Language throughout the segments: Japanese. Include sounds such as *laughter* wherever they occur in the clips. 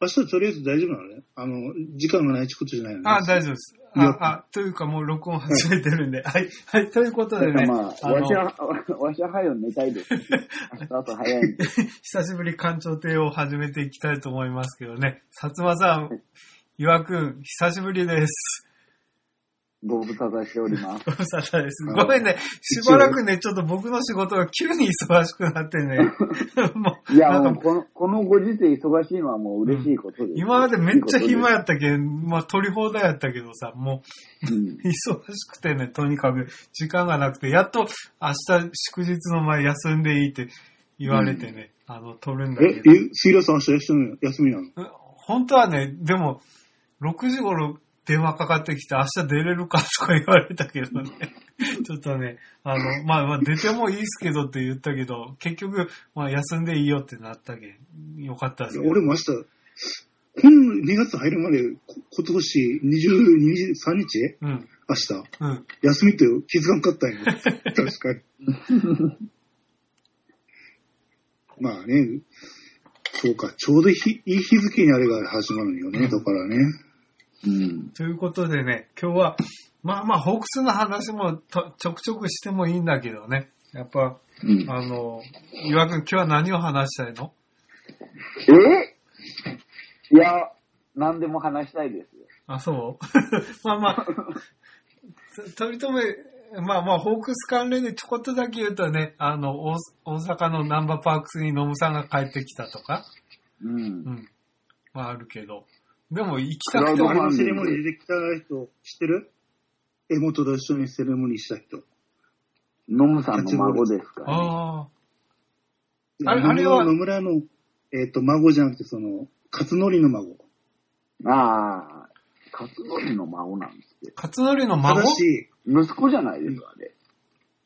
明日とりあえず大丈夫なのねあの、時間がないってことじゃないのね。あ、大丈夫です。あ、あ、というかもう録音始めてるんで。はい。はい。ということでね。まあ、あのわしは、*laughs* わしは早く寝たいです。*laughs* 明日朝早いんで。久しぶり館長亭を始めていきたいと思いますけどね。薩摩さん、岩くん、久しぶりです。ご無沙汰しております。ご無沙汰です。ごめんね。しばらくね、ちょっと僕の仕事が急に忙しくなってね。*laughs* もう、いや、もうこの、このご時世忙しいのはもう嬉しいことです。今までめっちゃ暇やっったけん、まあ取り放題やったけどさ、もた。うんう忙しくてね、とにかく時間がなくて、やっと明日祝日の前休んでいいって言われてね、あの、取るんだえ、けど。え、シーラさん明日休み休みなの？本当はね、でも、6時頃電話かかってきて、明日出れるかとか言われたけどね。*laughs* ちょっとね、あの、まあまあ出てもいいっすけどって言ったけど、結局、まあ休んでいいよってなったけん、よかったです。俺も明日、この2月入るまで、こ今年22、3日？うん、明日？うん。休みって気づかんかったんよ。*laughs* 確かに。まあね、そうか、ちょうどひいい日付にあれが始まるんよね、だからね。うん。ということでね、今日は、まあまあ、ホークスの話もとちょくちょくしてもいいんだけどね。やっぱ、うん。あの、岩くん今日は何を話したいの？え？いや、何でも話したいですよ。あ、そう？*laughs* まあまあ、*laughs* と取り留め、まあまあ、ホークス関連でちょこっとだけ言うとね、あの、大大阪のナンバーパークスにノムさんが帰ってきたとか、うんう。ん。まああるけど。でも行きたくてもあれのセレモニー出てきた人、知ってる？江本と一緒にセレモニーした人。ノムさんの孫ですから、ね。ああ。あれあれは？野村の、えっ、と、孫じゃなくて、その、勝則の孫。ああ、勝則の孫なんですけど。勝則のた孫？だし、息子じゃないですか、あれ。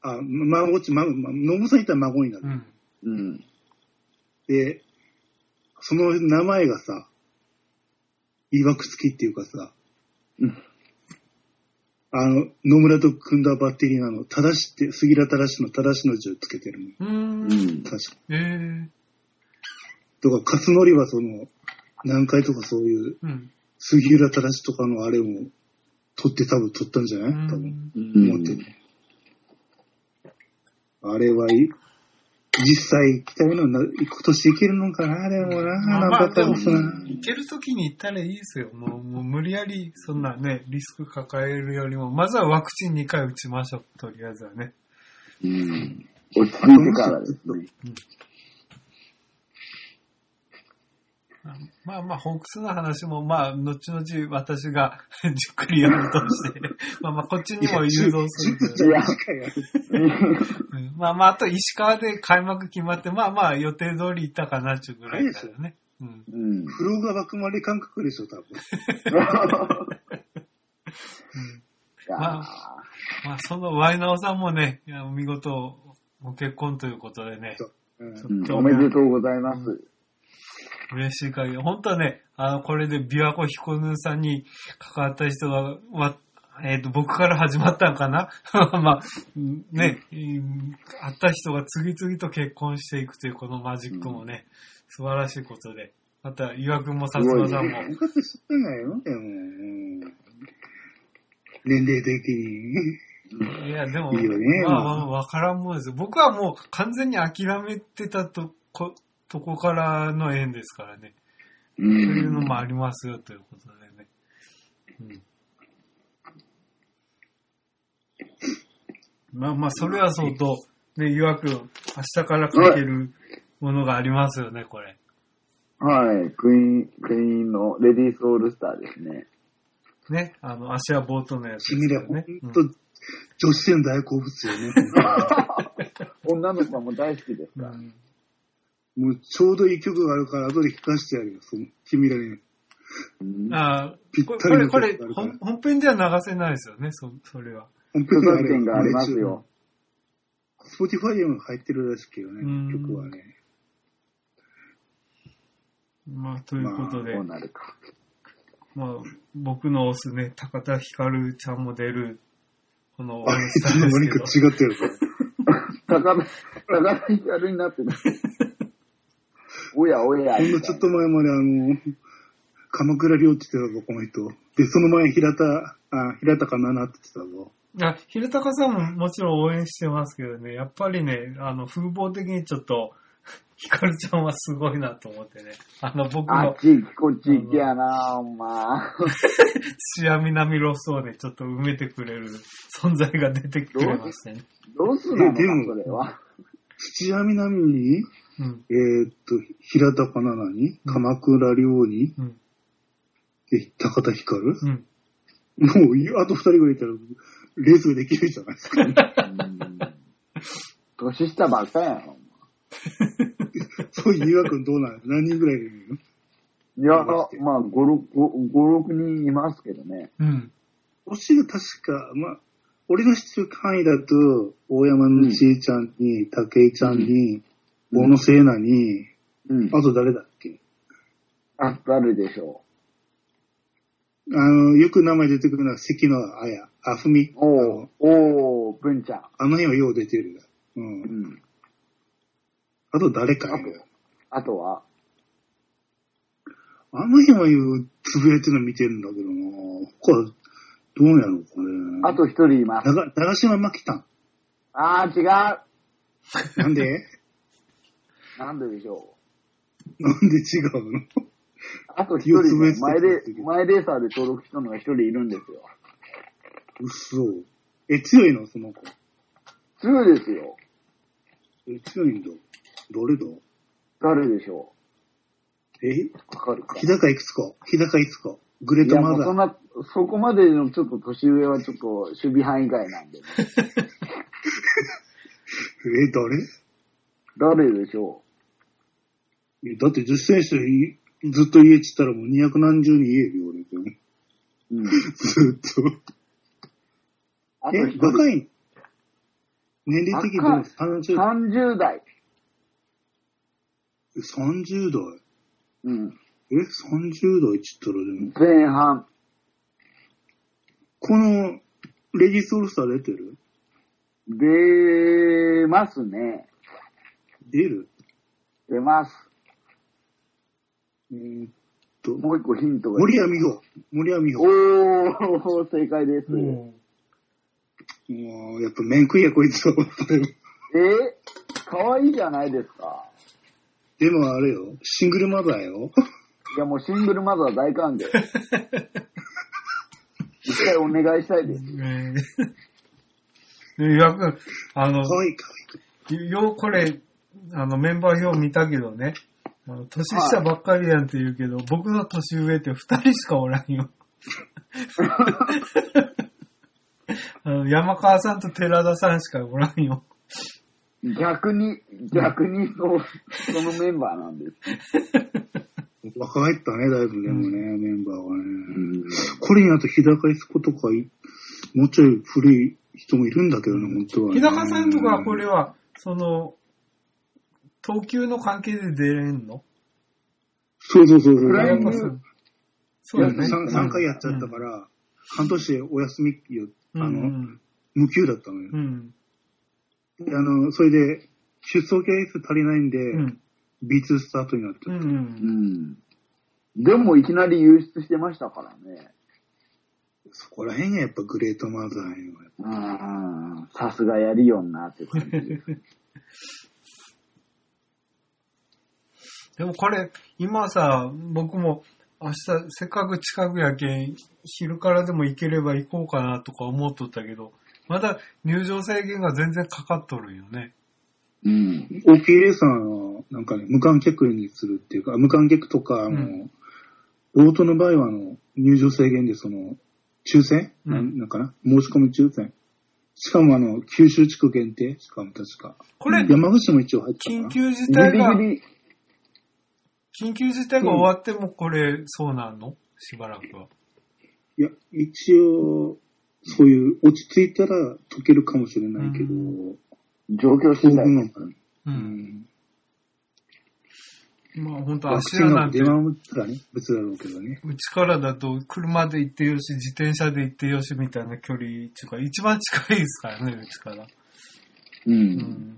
あ、孫っち、孫、ま野村さんいったら孫になる。うん。うん。で、その名前がさ、いわくつきっていうかさ、うんあの、野村と組んだバッテリーなの、正しって、杉浦正しの正しの字をつけてるの。うー。うんん。確か。ええとか、勝則はその、南海とかそういう、うん。杉浦正しとかのあれを取って多分取ったんじゃない？多分。うん思ってる。あれはいい。実際来たいのな、今年いけるのかなでもな、まあなんまあでもかったらさ。行けるときに行ったらいいですよ。もう、もう無理やり、そんなね、リスク抱えるよりも、まずはワクチン2回打ちましょう。とりあえずはね。うん。落ち着いてからですね。まあまあ、ホークスの話も、まあ、後々私が *laughs* じっくりやるとして、*laughs* まあまあ、こっちにも誘導するまあまあ、あと石川で開幕決まって、まあまあ、予定通り行ったかなっていうぐらいだよね。うん。うん。風呂が湧くまで感覚でしょ、多分。いやーままあ、そのワイナオさんもね、いや見事、ご結婚ということでね、うんうんおめでとうございます。嬉しい限り、本当はね、あの、これで琵琶湖彦ヌさんに関わった人が、まえっ、と、僕から始まったのかな？*laughs* まあ、うんね、うん会った人が次々と結婚していくというこのマジックもね、素晴らしいことで。また、岩くんも薩摩さんも、よかった知ってないよ、でも。うん年齢的に。いや、でも、いいよねまあまあ、わからんもんですよ。僕はもう完全に諦めてたとこ、とこからの縁ですからね。う。そういうんのもありますよ、ということでね。うん。まあまあ、それはそうと、ね、岩くん、明日から書けるものがありますよね、これ。はい。クイーン、クイーンのレディースオールスターですね。ね、あの、足はボートのやつ君ら、ほんね。と、女子戦大好物よね。*laughs* 女の子はもう大好きですから。うんもうちょうどいい曲があるから、後で聴かせてやるよ、その君らに。うんあーこぴったりのこれ、これ本、本編では流せないですよね、そ、それは。本著作権がありますよ。。 Spotify でも入ってるらしいけどねうん、曲はね。まあ、ということで、こうなるか。まあ、僕の推すね、高田ひかるちゃんも出る、このオーあれ、いルスタつの間にーですけど。か違ってるから。*laughs* 高田、高田光になってる。おやおや。ほんのちょっと前まであの、鎌倉亮って言ってたぞ、この人。で、その前、平田、あ、平田かななって言ってたぞ。あ、ひ高さんももちろん応援してますけどね、やっぱりね、あの、風貌的にちょっと、*laughs* ヒカルちゃんはすごいなと思ってね。あの、僕のあっち行きこっち行きやな、お前。土屋南ロスをね、ちょっと埋めてくれる存在が出てくれましたね。どうすんのそれは。土屋南に、うん。えーっと、平田かななに、うん鎌倉亮に、うん。で、高田光？る、うん。もうい、あと二人ぐらいいたら、レースができるじゃないですか。うん年下ばっかやん。*laughs* そういう誘惑どうなの何人ぐらいいるの？いや、まあ、5、6、5、6人いますけどね。うん。推が確か、まあ、俺の知ってる範囲だと、大山のちえちゃんに、武井ちゃんに、大野聖奈に、うん。あと誰だっけ？あ、誰でしょあの、よく名前出てくるのは関野綾、あふみ。う。おー、おー、文ちゃん。あの辺はよう出てる。う。うんん。あと誰かあとは？あの辺はつぶやいてるの見てるんだけどな他、どうやろうかね。あと一人います。長、長島真紀たん。あー、違う。なんで？なんででしょなんで違うの？う。あと一人前で前レーサーで登録したのが一人いるんですよ。嘘。え、強いの？その子。強いですよ。え、強いんだ。誰だ？誰でしょえ？う。わかるか？日高いくつか？日高いくつか？グレートマザー。うそんな、そこまでのちょっと年上はちょっと守備範囲外なんで、ね。*laughs* *laughs* え、誰？誰でしょえだって女子選手いずっと家っつったらもう2何十人家よ、俺。う。うん。ずっと。え。若い？年齢的にどう？若い ?30 30代。30代？うん。え ?30 代っつったらでも、前半。この、レディースオールスター出てる？出ますね。出る？出ます。えーっと、もう一個ヒントが。森谷美穂。森谷美穂。おー、*laughs* 正解です。ももう、やっぱ面食いやこいつは。え可愛いじゃないですか。でもあれよ、シングルマザーよ。いや、もうシングルマザー大歓迎。*laughs* 一回お願いしたいです。う、えー、で、よく、あの、かわいいかわいい。よう、これ、あの、メンバー表見たけどね、あの年下ばっかりやんって言うけど、僕の年上って二人しかおらんよ。*laughs* あの山川さんと寺田さんしかおらんよ。逆に、逆にそう、そのメンバーなんです。若返ったね、だいぶでもね、メンバーはうね。んこれにあと日高いつ子とかい、もうちょい古い人もいるんだけどね、本当は、ね。日高さんとかこれは、その、投球の関係で出れんの？そうそうそうそう。フライングそうだね。3, 3回やっちゃったから、半年お休みよ、うん、あの、うん無給だったのよ。うん。であの、それで、出走係数足りないんで、うん。B2 スタートになっちうゃった。うん。でもいきなり輸出してましたからね。そこら辺がやっぱグレートマザーよ。うん。さすがやりよんなって感じです。*laughs* でもこれ、今さ、僕も明日せっかく近くやけん、昼からでも行ければ行こうかなとか思っとったけど、まだ入場制限が全然かかっとるんよね。うん。ーサーの、なんかね、無観客にするっていうか、無観客とか、あの、うんオートの場合は、あの、入場制限で、その、抽選、うんなんなんかな？申し込み抽選。しかも、あの、九州地区限定？しかも確か。これ、山口も一応入った緊急事ギリ態が、ギリ、緊急事態が終わってもこれ、そうなんの？しばらくは。いや、一応、そういう、落ち着いたら解けるかもしれないけど、う状況当次第。分はかな。う。うんん。まあ本当足屋なんてチンが出、回ったらね、別だろうけどね。うちからだと車で行ってよし、自転車で行ってよしみたいな距離っていうか、一番近いですからね、うちから。う。うん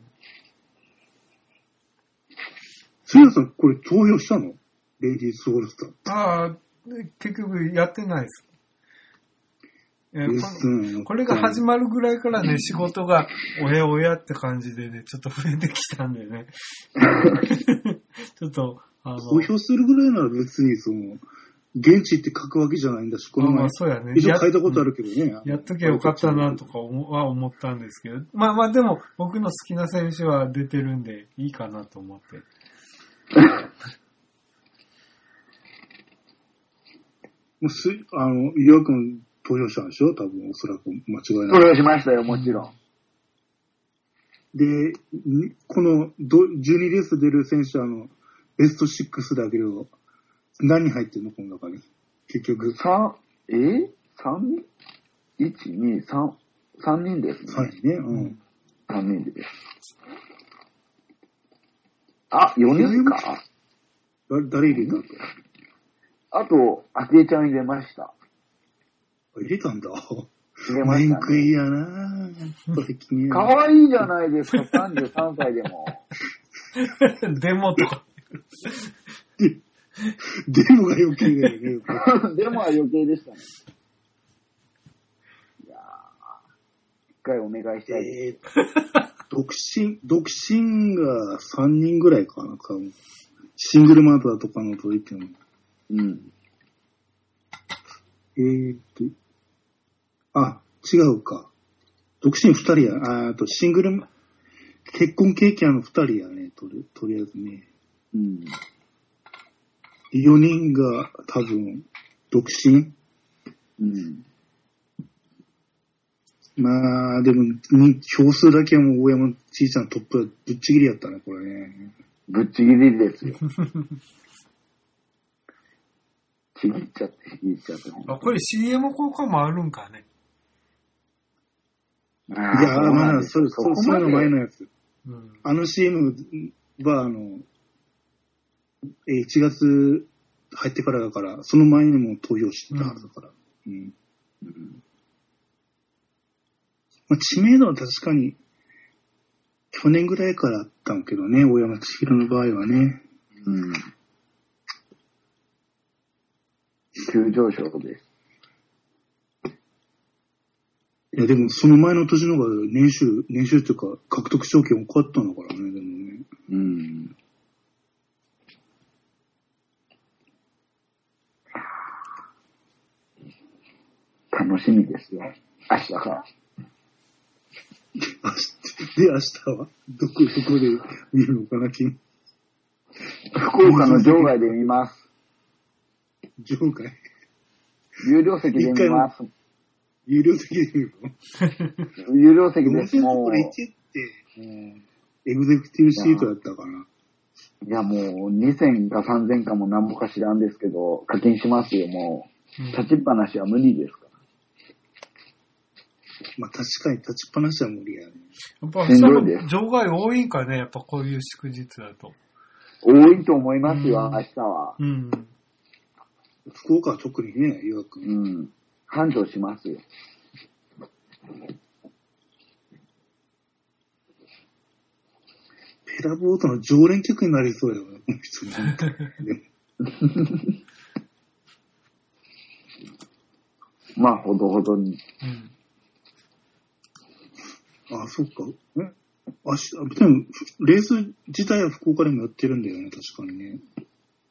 ん。杉谷さん、これ投票したの？レディースオールスター。ああ、結局やってないです。えレッこれが始まるぐらいからね、仕事がおやおやって感じでね、ちょっと増えてきたんでね。*laughs* ちょっと、あの、公表するぐらいなら別に、その、現地って書くわけじゃないんだし、この前そうやね。一応や書いたことあるけどね。やっときゃよかったなとか思は思ったんですけど、まあまあでも僕の好きな選手は出てるんでいいかなと思って。*laughs* もうす、あの、伊沢くん投票したんでしょ？多分、おそらく間違いそない。れをしましたよ、もちろん。で、にこのど12レース出る選手は、あの、ベスト6だけど、何人入ってるの？この中に。結局、三、え？三人 ?1、2、3、三人ですね。3人ね。うん。3人です。あ、4人か。だ誰入れたっけあと、あきえちゃん入れました。あ入れたんだ。入れました、面食いね。やなこれ君やかわいいじゃないですか、33歳でも。*laughs* デモとか。*laughs* デモが余計だよね。でも *laughs* は余計でしたね。いやー一回お願いしたい。えー、独身、独身が3人ぐらいかな、多分。シングルマザーとかのといっても。うん。えーっと、あ、違うか。独身2人や。ああと、シングル、結婚経験の2人やね、とりとりあえずね。うん。4人が多分、独身？うん。まあ、でも、に票数だけはもう大山ちいちゃんトップはぶっちぎりやったね、これね。ぶっちぎりですよ。*laughs* ちぎっちゃって、ちぎっちゃって。あ、これ CM 効果もあるんかね。いいや、まあ、それ、そこそれの前のやつ。うん。あの CM は、あの、えー1月入ってからだから、その前にも投票してたはずだから。うん。うんまあ、知名度は確かに、去年ぐらいからあったんけどね、大山千尋の場合はね。うん。急上昇です。いや、でもその前の年の方が年収、年収っていうか、獲得賞金多かったんだからね、でもね。うん。楽しみですよ。明日から。明日、で、明日はどこ、どこで見るのかな、君。福岡の場外で見ます。場外？有料席で見ます。有料席で見るの？*laughs* 有料席です。4000もうこれ1って、エグゼクティブシートだったかな。いやもう2000か3000かもなんぼか知らんですけど、課金しますよ、もう。立ちっぱなしは無理ですから。まあ確かに立ちっぱなしは無理やね。やっぱ、その場外多いんかね、やっぱこういう祝日だと。多いと思いますよ、うん明日は。うん。福岡は特にね、岩くん。うん。繁盛しますよ。ペラボートの常連客になりそうやよね、この人ね。*laughs* *laughs* まあ、ほどほどに。うん。あ、そっか。え明日、でも、レース自体は福岡でもやってるんだよね、確かにね。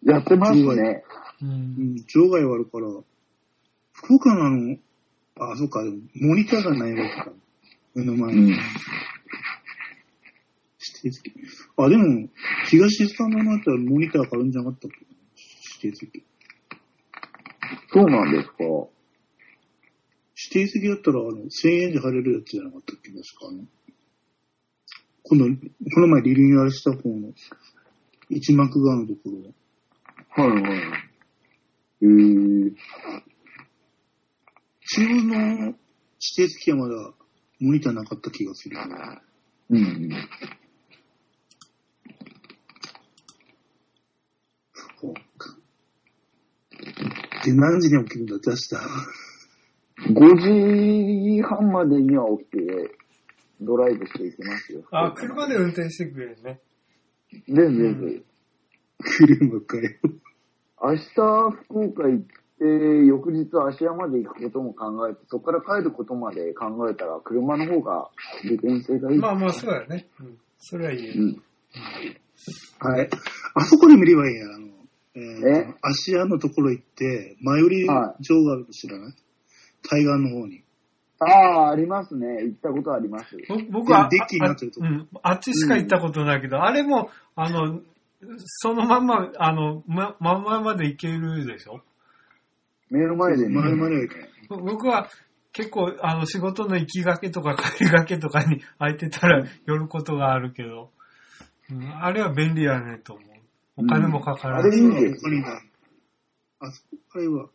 やってますね。う。うんん、場外はあるから、福岡のあの、あ、そっか、でもモニターがないわけか。目の前に。うん。指定席。あ、でも、東さんのあったらモニターがあるんじゃなかったっけ？指定席。そうなんですか。指定席だったら、あの、1000円で入れるやつじゃなかったっけ確かね。今度、この前リニューアルした方の、一幕側のところは。はいはい。えー、中央の指定席はまだモニターなかった気がする。うん。そうか。で、何時に起きるんだって明日。5時半までには起きて、ドライブしていきますよ。あ、車で運転してくれるね。全然全然。車かよ。明日、福岡行っで、翌日芦屋まで行くことも考えて、そこから帰ることまで考えたら、車の方が利便性がいい。まあまあ、そうだね。うん。それはいいよ。うん。はい。あそこで見ればいいや。あの、えー芦屋のところ行って、前売り場があるの知らない？対岸の方に。ああ、ありますね。行ったことあります。ぼ僕は、デッキになってるとこあうん、あっちしか行ったことないけど、あれも、あの、そのまんま、あの、ま、まんままで行けるでしょ？目の前でね。前までは行けない。ぼ僕は結構、あの、仕事の行きがけとか帰りがけとかに空いてたら寄ることがあるけど、うん、あれは便利やねと思う。お金もかからない。うんあれいいね他にない。あそこ、あれは、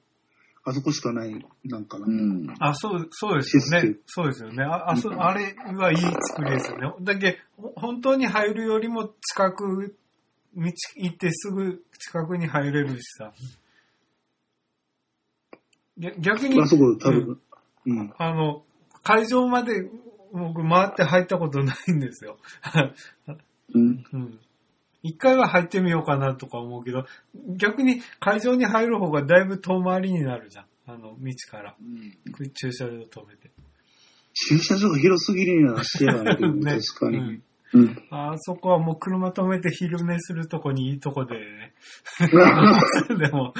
あそこしかない、なんかな。うん。あ、そう、そうですよね。そうですよね。あ、あそあれはいい作りですよね。だけほ本当に入るよりも近く、道行ってすぐ近くに入れるしさ。ぎ逆にあ、そこ多分、うん。あの、会場まで僕回って入ったことないんですよ。うん。うん。一回は入ってみようかなとか思うけど、逆に会場に入る方がだいぶ遠回りになるじゃん。あの、道から。駐車場止めて。駐車場が広すぎるにはしてないけど、*laughs* ね確かに。うんうん。あそこはもう車止めて昼寝するとこにいいとこでね。*laughs* でも、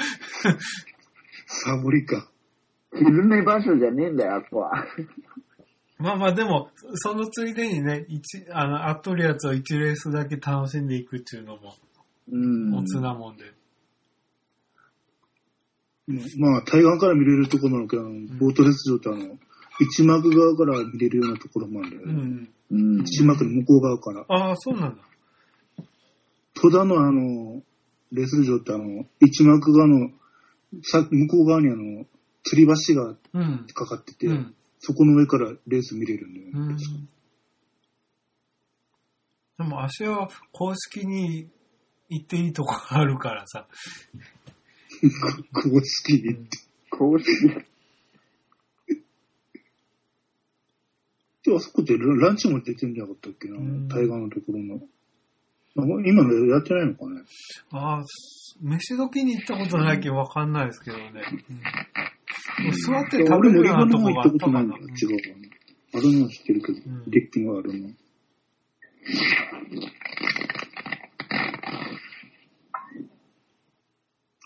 サボりか。昼寝場所じゃねえんだよ、あそこは。まあまあでも、そのついでにね、一、あの、あっとるやつを1レースだけ楽しんでいくっていうのも、うん。おつなもんで。うんまあ、対岸から見れるところなのけど、あのボートレス場ってあの、一幕側から見れるようなところもあるんだよね。うん。うん。一幕の向こう側から。ああ、そうなんだ。戸田のあの、レス場ってあの、一幕側の、さ向こう側にあの、吊り橋がうん。かかってて、うん。そこの上からレース見れるんだよね。うん。でも足は公式に行っていいとこがあるからさ。公式にって。公式。で、あそこってラランチも出てんじゃなかったっけな、うん対岸のところの。あ今のやってないのかね？ああ、飯時に行ったことないけどわかんないですけどね。うん、座って食べ俺もリバるようなとノも行ったこがあったかなないんだよ。違うかな。あるのは知ってるけど、んデッキがあるの。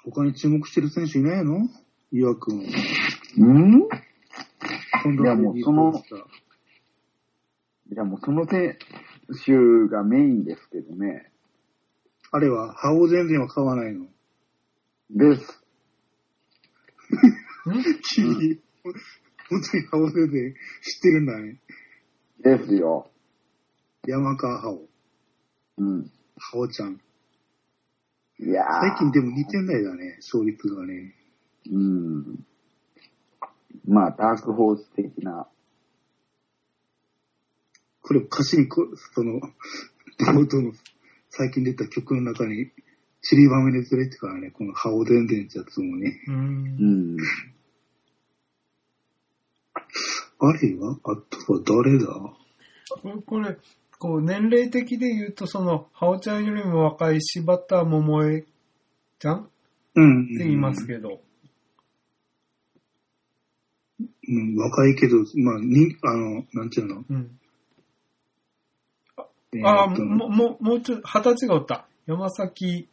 他に注目してる選手いないの？岩くん。うん？今いやもうそのいや、もうその選手がメインですけどね。あれは、覇王全然は買わないの？です。*laughs* 君、本当に覇王全然知ってるん。だね。ですよ。山川覇王。うん。覇王ちゃん。いやー最近でも2点台だね、勝率がね。うん。まあ、ダークホース的な。これ歌詞にこ、その、ボートの最近出た曲の中に散りばめでずれてからね、この覇王全然ってやつもね。う。うん。ん。あれはあとは誰だ？これ、こう、年齢的で言うと、その、ハオちゃんよりも若い柴田桃江ちゃん？っうん。て言いますけど。うん、若いけど、まあ、に、あの、なんていうの？うん。えーあも、も、もうちょい、二十歳がおった。山崎、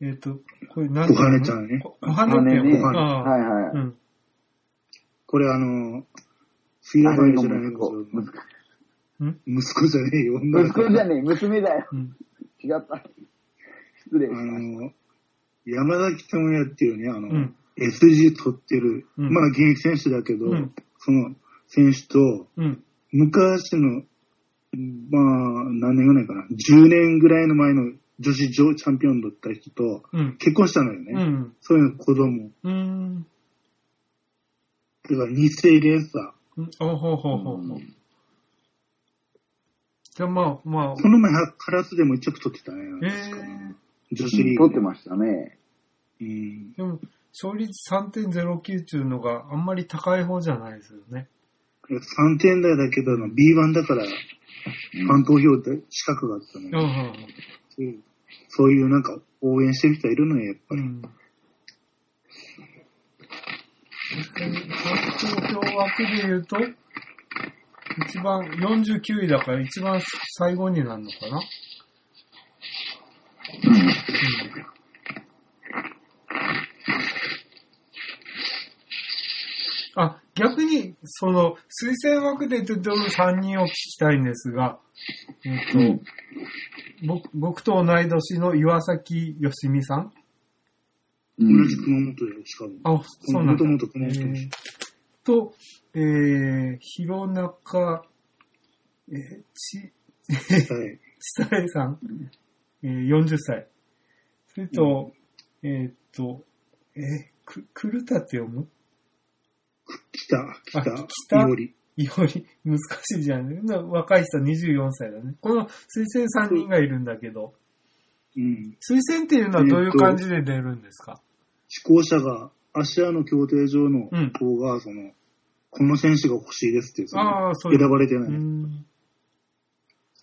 えっ、と、これ何小羽ちゃんねこ小羽ってね。よ。小羽ああはいはい。うん。これあの、フィーラーバイじゃない息子。の息子うん？息子じゃねえよ、女の息子子じゃねえ、娘だよ。うん。違った。失礼しあました。の、山崎智也っていうね、あの、うん SG 取ってる、うんまだ現役選手だけど、うんその選手と、うん。昔の、まあ、何年ぐらいかな、10年ぐらいの前の女子上チャンピオンだった人とうん。結婚したのよね。うん。そういう子供。うん。だから二世レーサうん。おほうほうほうほう。じゃあまあ、まあー。、この前、カラスでも一着取ってたね。え確かー、女子リーグ。撮ってましたね。うん。でも、勝率3.09っていうのがあんまり高い方じゃないですよね。3点台だけど、B1 だから、ファン投票で資格があったのよ、うんうんうんそういうなんか応援してる人いるのよ、やっぱり。うん。投票枠で言うと、一番、49位だから一番最後になるのかな？あ、逆に、その、推薦枠で出てる3人を聞きたいんですが、えっ、と、うん。僕僕と同い年の岩崎よしみさんうん同じ熊本で、しかも。あ、そうなんだ。もともと熊本えーと、えー、弘中、えー、ち、はい。*laughs* 久江さん、えー、40歳。それと、えーっと、えー、く、くるたって読む？北、北、あ北いおり。いより難しいじゃん。な若い人は24歳だね。この推薦3人がいるんだけど、うん。推薦っていうのはどういう感じで出るんですか、試行者が、芦屋の協定上のうん方が、その、この選手が欲しいですっていう、その。選ばれてない。うん。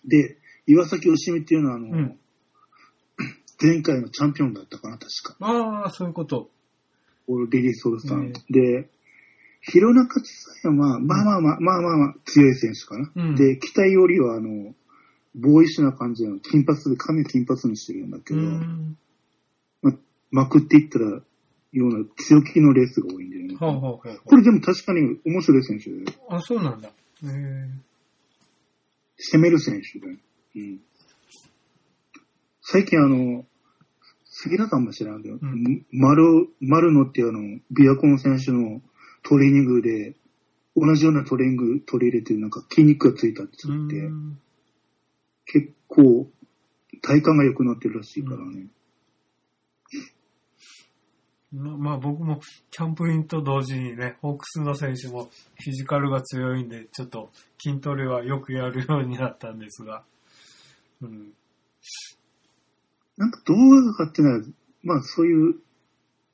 で、岩崎よしみっていうのは、あの、うん前回のチャンピオンだったかな、確か。ああ、そういうこと。オールリリースオールスターのえで、弘中千歳は、まあまあまあ、まあまあまあ、強い選手かな。うんで、北よりは、あの、ボーイッシュな感じの、金髪で髪を金髪にしてるんだけうど、ん。まくっていったら、ような強気のレースが多いんだよね。ほうほうほうほうこれでも確かに面白い選手で、あ、そうなんだ。えー、攻める選手で。うん。最近あの、杉田さんも知らんけど、うん丸、丸野っていうあの、ビアコン選手のトレーニングで、同じようなトレーニング取り入れて、なんか筋肉がついたってう言って、ん。結構、体幹が良くなってるらしいからね。ままあ僕もキャンプインと同時にね、ホークスの選手もフィジカルが強いんで、ちょっと筋トレはよくやるようになったんですが。うん。なんか動画が買ってない、まあそういう、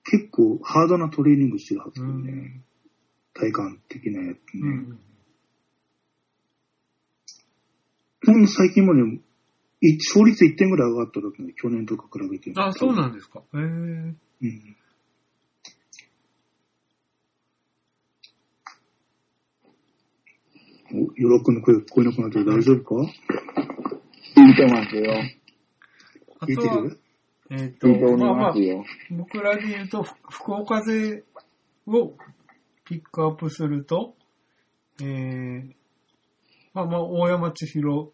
結構ハードなトレーニングしてるはずだよね。体幹的なやつね。うん。ほんの最近まで、い勝率1点ぐらい上がった時ね、去年とか比べて。あ、そうだ。なんですか。へえうん。ヨロ君の声聞こえなくなって大丈夫か？聞いてますよ。聞いてる、えっ、と聞いてお、りまあまあ。僕らで言うと、ふ福岡勢をピックアップすると、えー、まあまあ、大山千尋、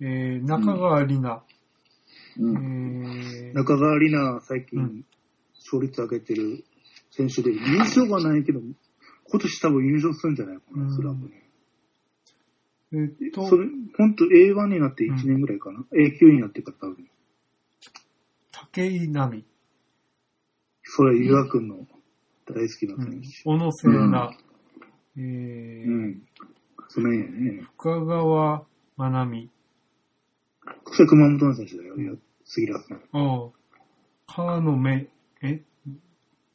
えー、中川里奈、うん。えー、中川里奈最う近勝率上げてる選手で、優勝がないけど、今年多分優勝するんじゃないかな、うんスラムね。えっとそ、れ、ほんと A1 になって1年ぐらいかな？A9 になってから多分。武井奈美、それは湯川君の大好きなうん選手。小野聖奈、えーうん。その辺やね。深川真奈美、それ熊本の選手だよ、いや杉浦さん。ああ川野め、え？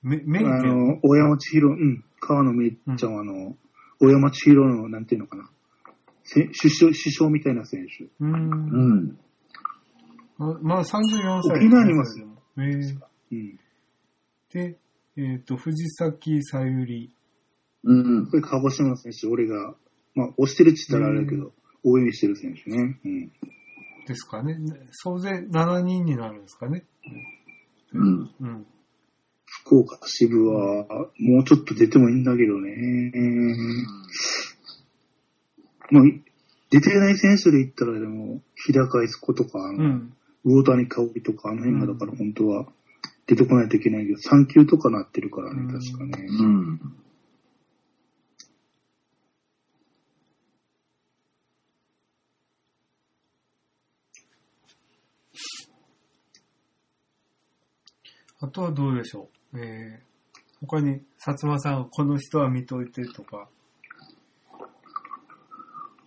め、めいあの、大山千尋、うん、川野めいちゃんはあの、大山千尋の、なんていうのかな。首相、首相みたいな選手。うん。うん。まあ、34歳。沖縄にいますよ。えーうん。で、えっ、と、藤崎さゆり、うん。これ鹿児島選手、俺が、まあ、押してるって言ったらあれだけど、応援してる選手ね。うん。ですかね。総勢7人になるんですかね。うん。うん。福岡、渋は、もうちょっと出てもいいんだけどね。うんまあ、出てない選手で言ったら、でも、日高悦子とか、あの、うん。魚谷香織とか、あの辺が、だから本当は出てこないといけないけど、3級とかなってるからね、うん確かね。うん。あとはどうでしょう。えー、他に、薩摩さん、この人は見といてとか。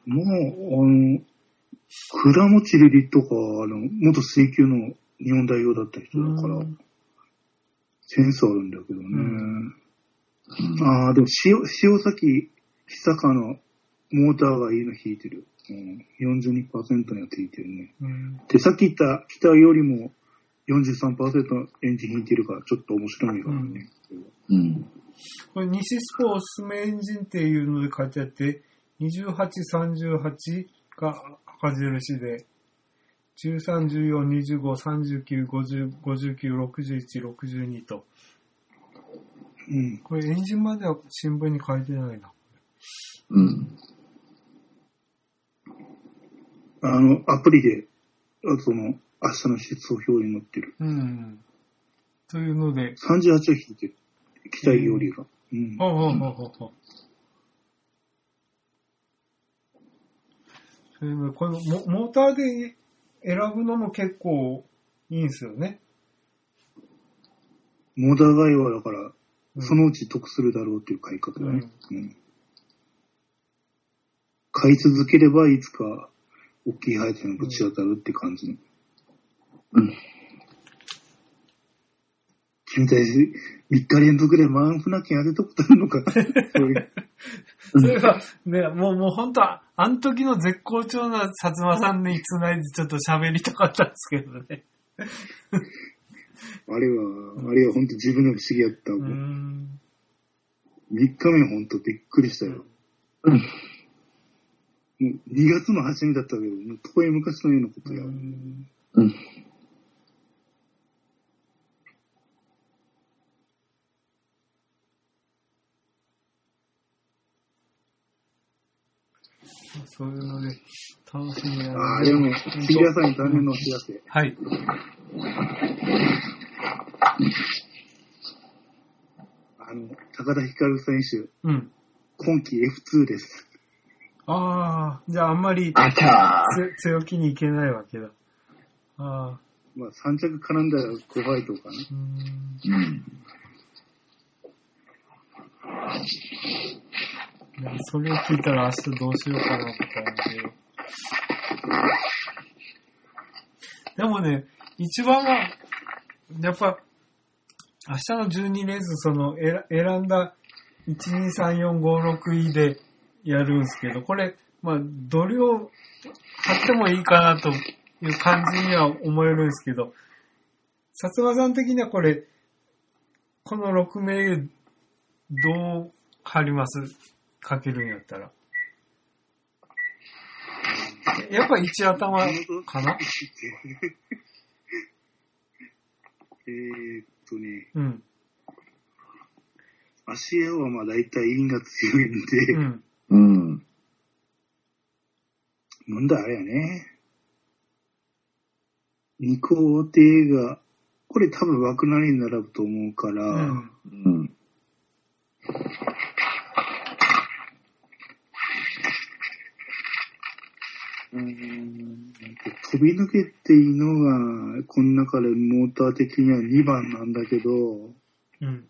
もう、あの、倉持リリとか、あの、元水球の日本代表だった人だからう、んセンスあるんだけどね。んああ、でも塩、塩崎久坂のモーターがいいの引いてる。うん、42%のやつ引いてるね。うん。で、さっき言った北よりも43%のエンジン引いてるから、ちょっと面白いからね。うん。これ西スポおすすめエンジンっていうので書いてあって、28、38が赤印で、13、14、25、39、50、59、61、62と。うん。これエンジンまでは新聞に書いてないな。うん。あの、アプリで、あその、明日の質を表に載ってる。うん。というので、38を引いてる。期待よりが。うん。ほうほうほうほうほこのモモーターで選ぶのも結構いいんですよね。モーダーガイはだから、うんそのうち得するだろうっていう買い方だね。うんうん買い続ければいつか大きい配置にぶち当たるって感じの。うん。君たち3日連続でマンフナ券当てたことあるのかそういうそれが、ね、もう、もう本当は、あの時の絶好調な薩摩さんに繋いでちょっと喋りたかったんですけどね。*laughs* あれは、あれは本当自分でも不思議やった。うもうん。3日目本当びっくりしたよ。うん。もう2月の初めだったけど、もう遠い昔のようなことや。うんそういうので、楽しみやああ、でも、フィさんに残念のお知らせ。はい。あの、高田光選手、うん。今季 F2 です。ああ、じゃああんまりあちゃつ強気にいけないわけだ。ああ、まあ、3着絡んだら5ファイトかな。うん。ー。うん。それを聞いたら明日どうしようかなとか思って。でもね、一番は、やっぱ、明日の12レース、その、選んだ1、2、3、4、5、6位でやるんですけど、これ、まあ、どれを買ってもいいかなという感じには思えるんですけど、薩摩さん的にはこれ、この6名、どう貼ります？かけるんやったら。やっぱ一頭かな？えーっとね、うん。足屋はまあ大体陰が強いんで、うん。うん。なんだあれやね。二皇帝が、これ多分枠なりに並ぶと思うから、うん。うん。うーん飛び抜けていいのが、この中でモーター的には2番なんだけど、うん。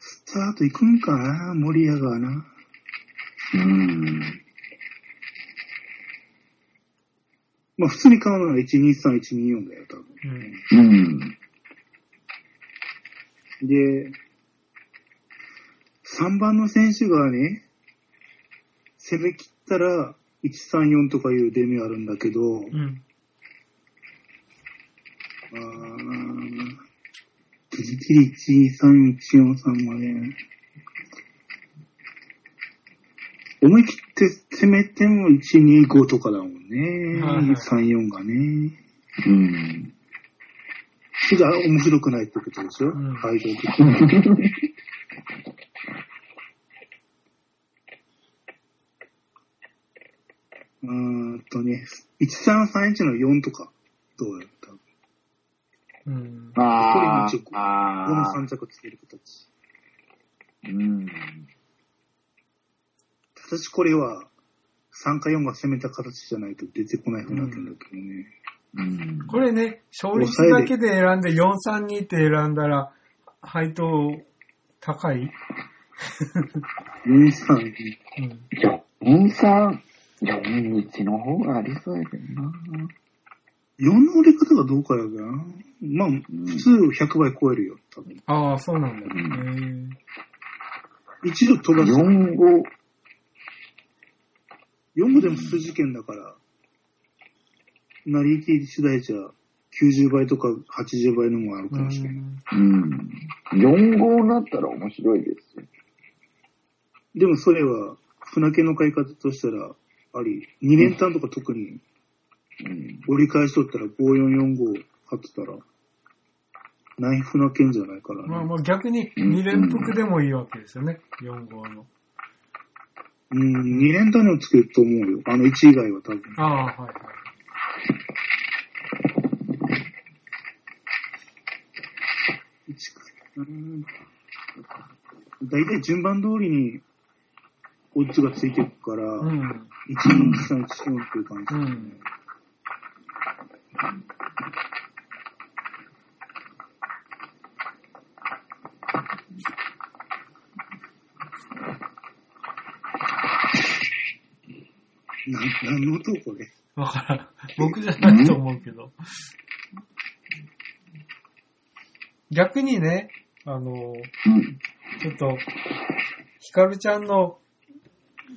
スタート行くんかな森屋がな。うん。まあ普通に買うのは123、124だよ、多分。うん。うん。で、3番の選手がね、攻め切ったら134とかいう出目あるんだけど、うん。あーギリギリ123、143まで。思い切って攻めても125とかだもんね。はいはい34がね。うん。じゃあ面白くないってことでしょ、うん配当的に。うーんとね、1331の4とか、どうやった？こうん。ああ。のああ3。着つける形。うん。ただしこれは、3か4が攻めた形じゃないと出てこない風になってるんだけどね。うん。これね、勝率だけで選んで432って選んだら、配当高い？4、3、うん。いや、43、41の方がありそうやけどな。4の売り方がどうかやけどな。まあ、普通100倍超えるよ、多分。ああ、そうなんだ。うへえ。一度飛ばす。45、4もでも普通事件だから、成り行き次第じゃ90倍とか80倍のもあるかもしれない。うん。4号になったら面白いですよ。でもそれは、船系の買い方としたら、あり、2連単とか特にうん。折り返しとったら5445買ってたら、ない船券じゃないからね。まあまあ逆に2連複でもいいわけですよね。4号の。うん、2連単のつけると思うよ。あの1以外は多分。ああ、はいはい。うん大体順番通りに、オッズがついていくから、うん。1、2、3、1、4っていう感じですね。うんな何の音これ？わからん。僕じゃないと思うけど。逆にね、あの、うん。ちょっと、ヒカルちゃんの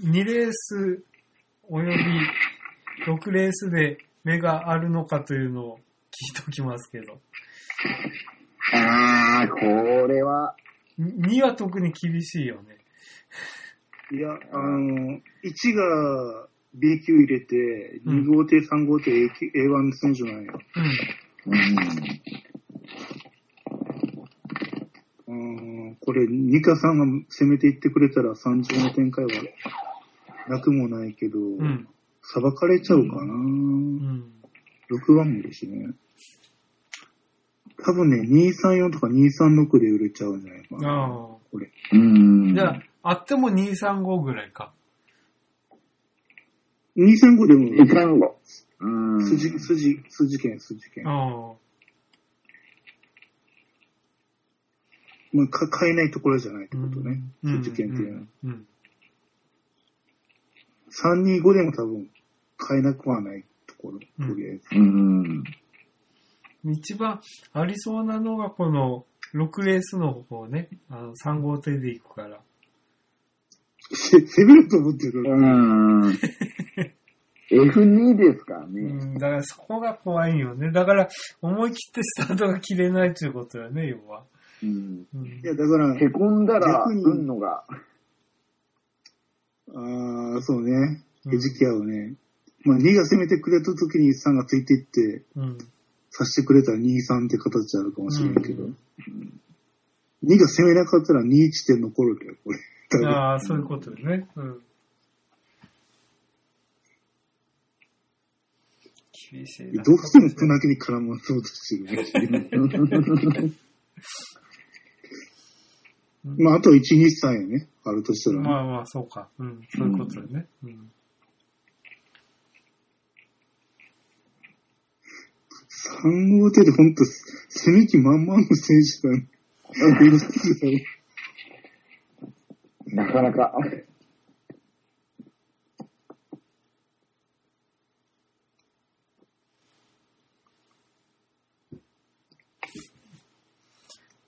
2レースおよび6レースで目があるのかというのを聞いておきますけど。あー、これは、2は特に厳しいよね。いや、あの、1が B 級入れて、うん2号艇、3号艇 A 級 A1 選手なんよ。うん。うん。うん、これ、ニカさんが攻めていってくれたら30の展開はなくもないけど、うん。さばかれちゃうかな、うん。6番もいるしね。多分ね、234とか236で売れちゃうんじゃないかな。あこれ。うん。あ。じゃあ、あっても235ぐらいか。235でも、いかんご。うん。筋、筋、筋券、筋券。ああ。まあ、か買えないところじゃないってうんことね。うん筋券っていうのは。うん。325でも多分買えなくはないところ、うんとりあえず。うん。一番ありそうなのがこの6レースの方ね、あの3号艇で行くから。せ攻めると思ってる。うん。*laughs* F2 ですからうね。ん、だからそこが怖いよね。だから思い切ってスタートが切れないということよね、要は。うん。うんいや、だから、へこんだら、逆にうんのが。ああ、そうね。うん餌食合うね。まあ、2が攻めてくれた時に3がついていって、うん。さしてくれたら2、3って形あるかもしれんけど、うん2が攻めなかったら2、1点残るよ、これ。ああ、そういうことよね。うん。厳しいな。どうしても船木に絡まそうとしてるね。*laughs* まあ、あと1、2、3やね。あるとしたらね。まあまあ、そうか。うん。そういうことよね。うん。3号艇でほんと、攻め気満々の選手だね。なかなか。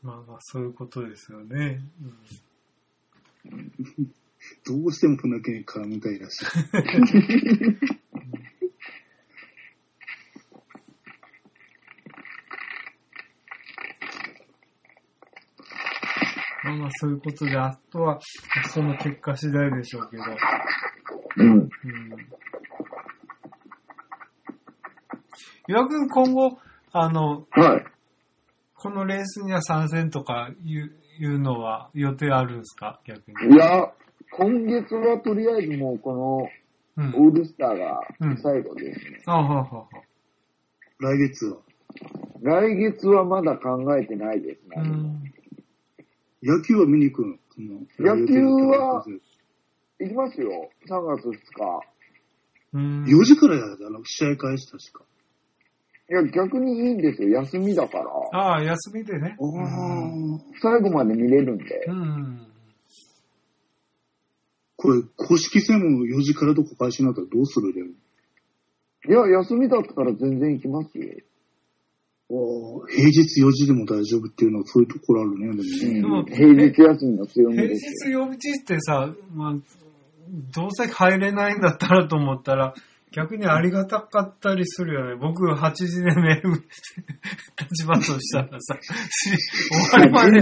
まあまあ、そういうことですよね。どうしても船木に絡みたいらしい。*laughs* まあまあ、そういうことで、あとは、その結果次第でしょうけど。うん。うん。岩くん今後、あの、はい。このレースには参戦とかいういうのは予定あるんですか？逆に。いや、今月はとりあえずもうこうん。のオールスターがうん最後ですね。あははは。来月は？来月はまだ考えてないですね。うん。野球は見に行くの？野球は行きますよ。3月2日。うん。4時からやだな、試合開始確か。いや、逆にいいんですよ。休みだから。ああ、休みでね。最後まで見れるんでう。ん。これ、公式戦も4時からとか開始になったらどうするで？も。いや、休みだったら全然行きますよ。平日4時でも大丈夫っていうのはそういうところあるね、でもね。うん、平日休みの強み平ですよ。日曜日ってさ、まあ、どうせ入れないんだったらと思ったら、逆にありがたかったりするよね。僕8時で寝る立場としたらさ、終わりまで、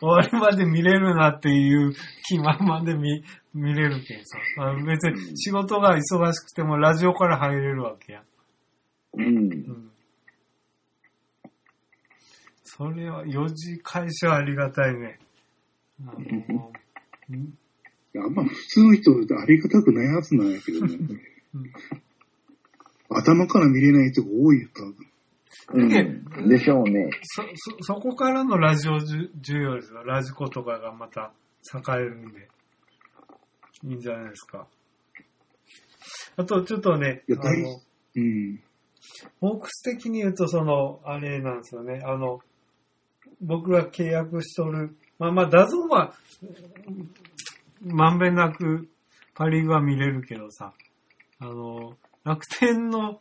終わりまで見れるなっていう気満々で見、見れるけんさ。別に仕事が忙しくてもラジオから入れるわけや。うん。うんそれは4時開始はありがたいね。あの *laughs* あんま普通の人ありがたくないはずなんやけどね。頭から見れない人が多いよ、多分。うん、でしょうね。そ、そ、そこからのラジオ重要ですよ。ラジコとかがまた栄えるんで。いいんじゃないですか。あと、ちょっとね、あの、うん。ホークス的に言うと、その、あれなんですよね。あの、僕が契約しとる、まあまあ、ダゾンは、まんべんなくパリーグは見れるけどさ、あの、楽天の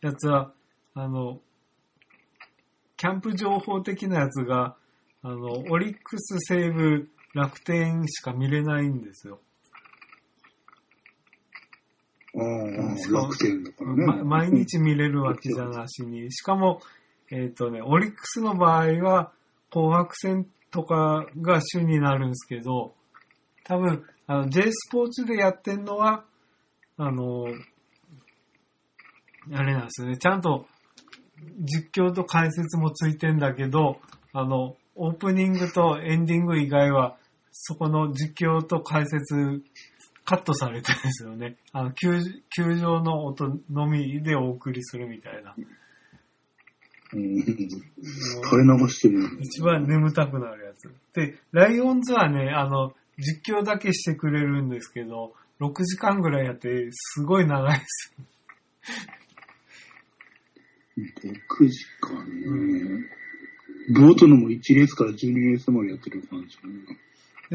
やつは、あの、キャンプ情報的なやつが、あの、オリックス、西武、楽天しか見れないんですよ。ああ、楽天だからね、ま。毎日見れるわけじゃなしに。しかも、えっ、ー、とね、オリックスの場合は、紅白戦とかが主になるんですけど、多分、あの、J スポーツでやってんのは、あの、あれなんですよね。ちゃんと実況と解説もついてんだけど、あの、オープニングとエンディング以外は、そこの実況と解説カットされてるんですよね。あの、球球場の音のみでお送りするみたいな。うん。垂れ流してる。一番眠たくなるやつ。で、ライオンズはね、あの、実況だけしてくれるんですけど、6時間ぐらいやって、すごい長いです。6時間ね。うん、ボートのも1レースから12レースまでやってる感じ、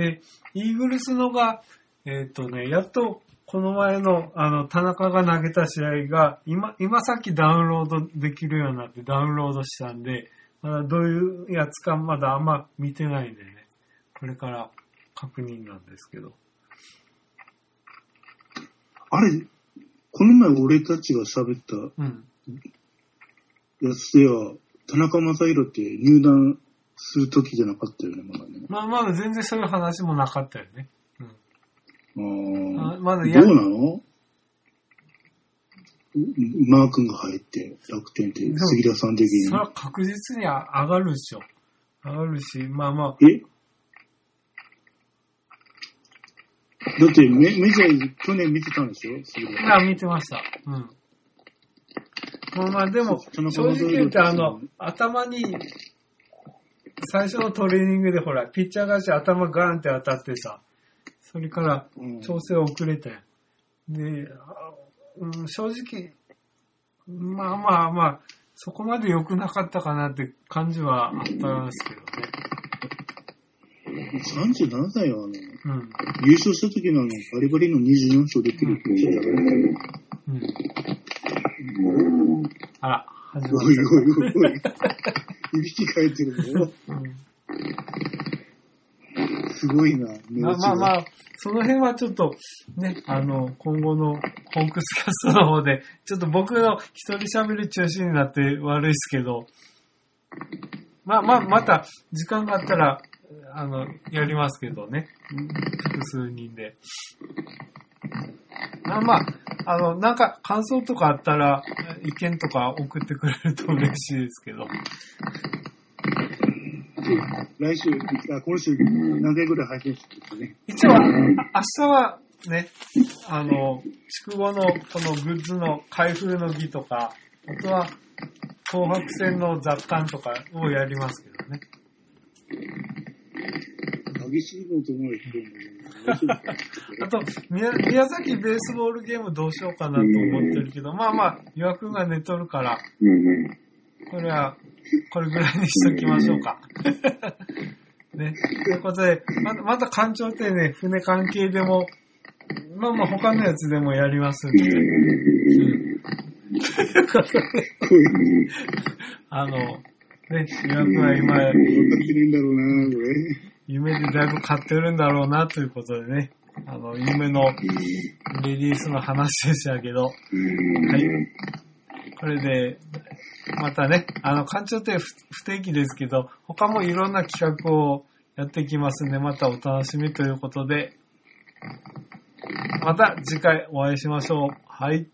ね。で、イーグルスのが、えっ、ー、とね、やっとこの前の、あの、田中が投げた試合が、今、今さっきダウンロードできるようになってダウンロードしたんで、まだどういうやつかまだあんま見てないんでね、これから確認なんですけど。あれ、この前俺たちが喋ったやつでは、田中正宏って入団する時じゃなかったよね、まだね。まあまだ全然そういう話もなかったよね。うん。ああ。まだやどうなの？マー君が入って楽天って杉田さん的に。それは確実に上がるでしょ。上がるし、まあまあ。え？だってメメジャー去年見てたんでしょ？杉田あ、見てました。うん。まあまあでも、正直言ってあの、頭に、最初のトレーニングでほら、ピッチャーがし頭ガーンって当たってさ、それから調整遅れて、で、うん、正直、まあまあまあ、そこまで良くなかったかなって感じはあったんですけどね。37歳はね、うん、優勝した時のバリバリの24勝できるって言ったからね。うん。あら、始まった。おいおいおい。いびきかいてるぞ。すごいな。まあまあまあ、その辺はちょっと、ね、あの、今後のホークスキャストの方で、ちょっと僕の一人喋る中心になって悪いですけど、まあまあ、また時間があったら、あの、やりますけどね。複数人で。まあまあ、あの、なんか感想とかあったら、意見とか送ってくれると嬉しいですけど。来週、あ今週何回ぐらい配信してるね。一応、明日はね、あの、筑後のこのグッズの開封の儀とか、あとは、紅白戦の雑感とかをやりますけどね。激しいことも言。あと宮、宮崎ベースボールゲームどうしようかなと思ってるけど、まあまあ、岩くんが寝とるから、これはこれぐらいにしときましょうか。ね。ということで、また、また艦長ってね、船関係でも、まあまあ他のやつでもやりますんで。うん。ということで、あの、ね、岩くは今、分かってるん。だろうな、これ。夢でだいぶ買ってるんだろうな、ということでね、あの、夢のレディースの話でしたけど、はい。これで、またね、あの、館長って不不定期ですけど、他もいろんな企画をやっていきますんで、またお楽しみということで、また次回お会いしましょう。はい。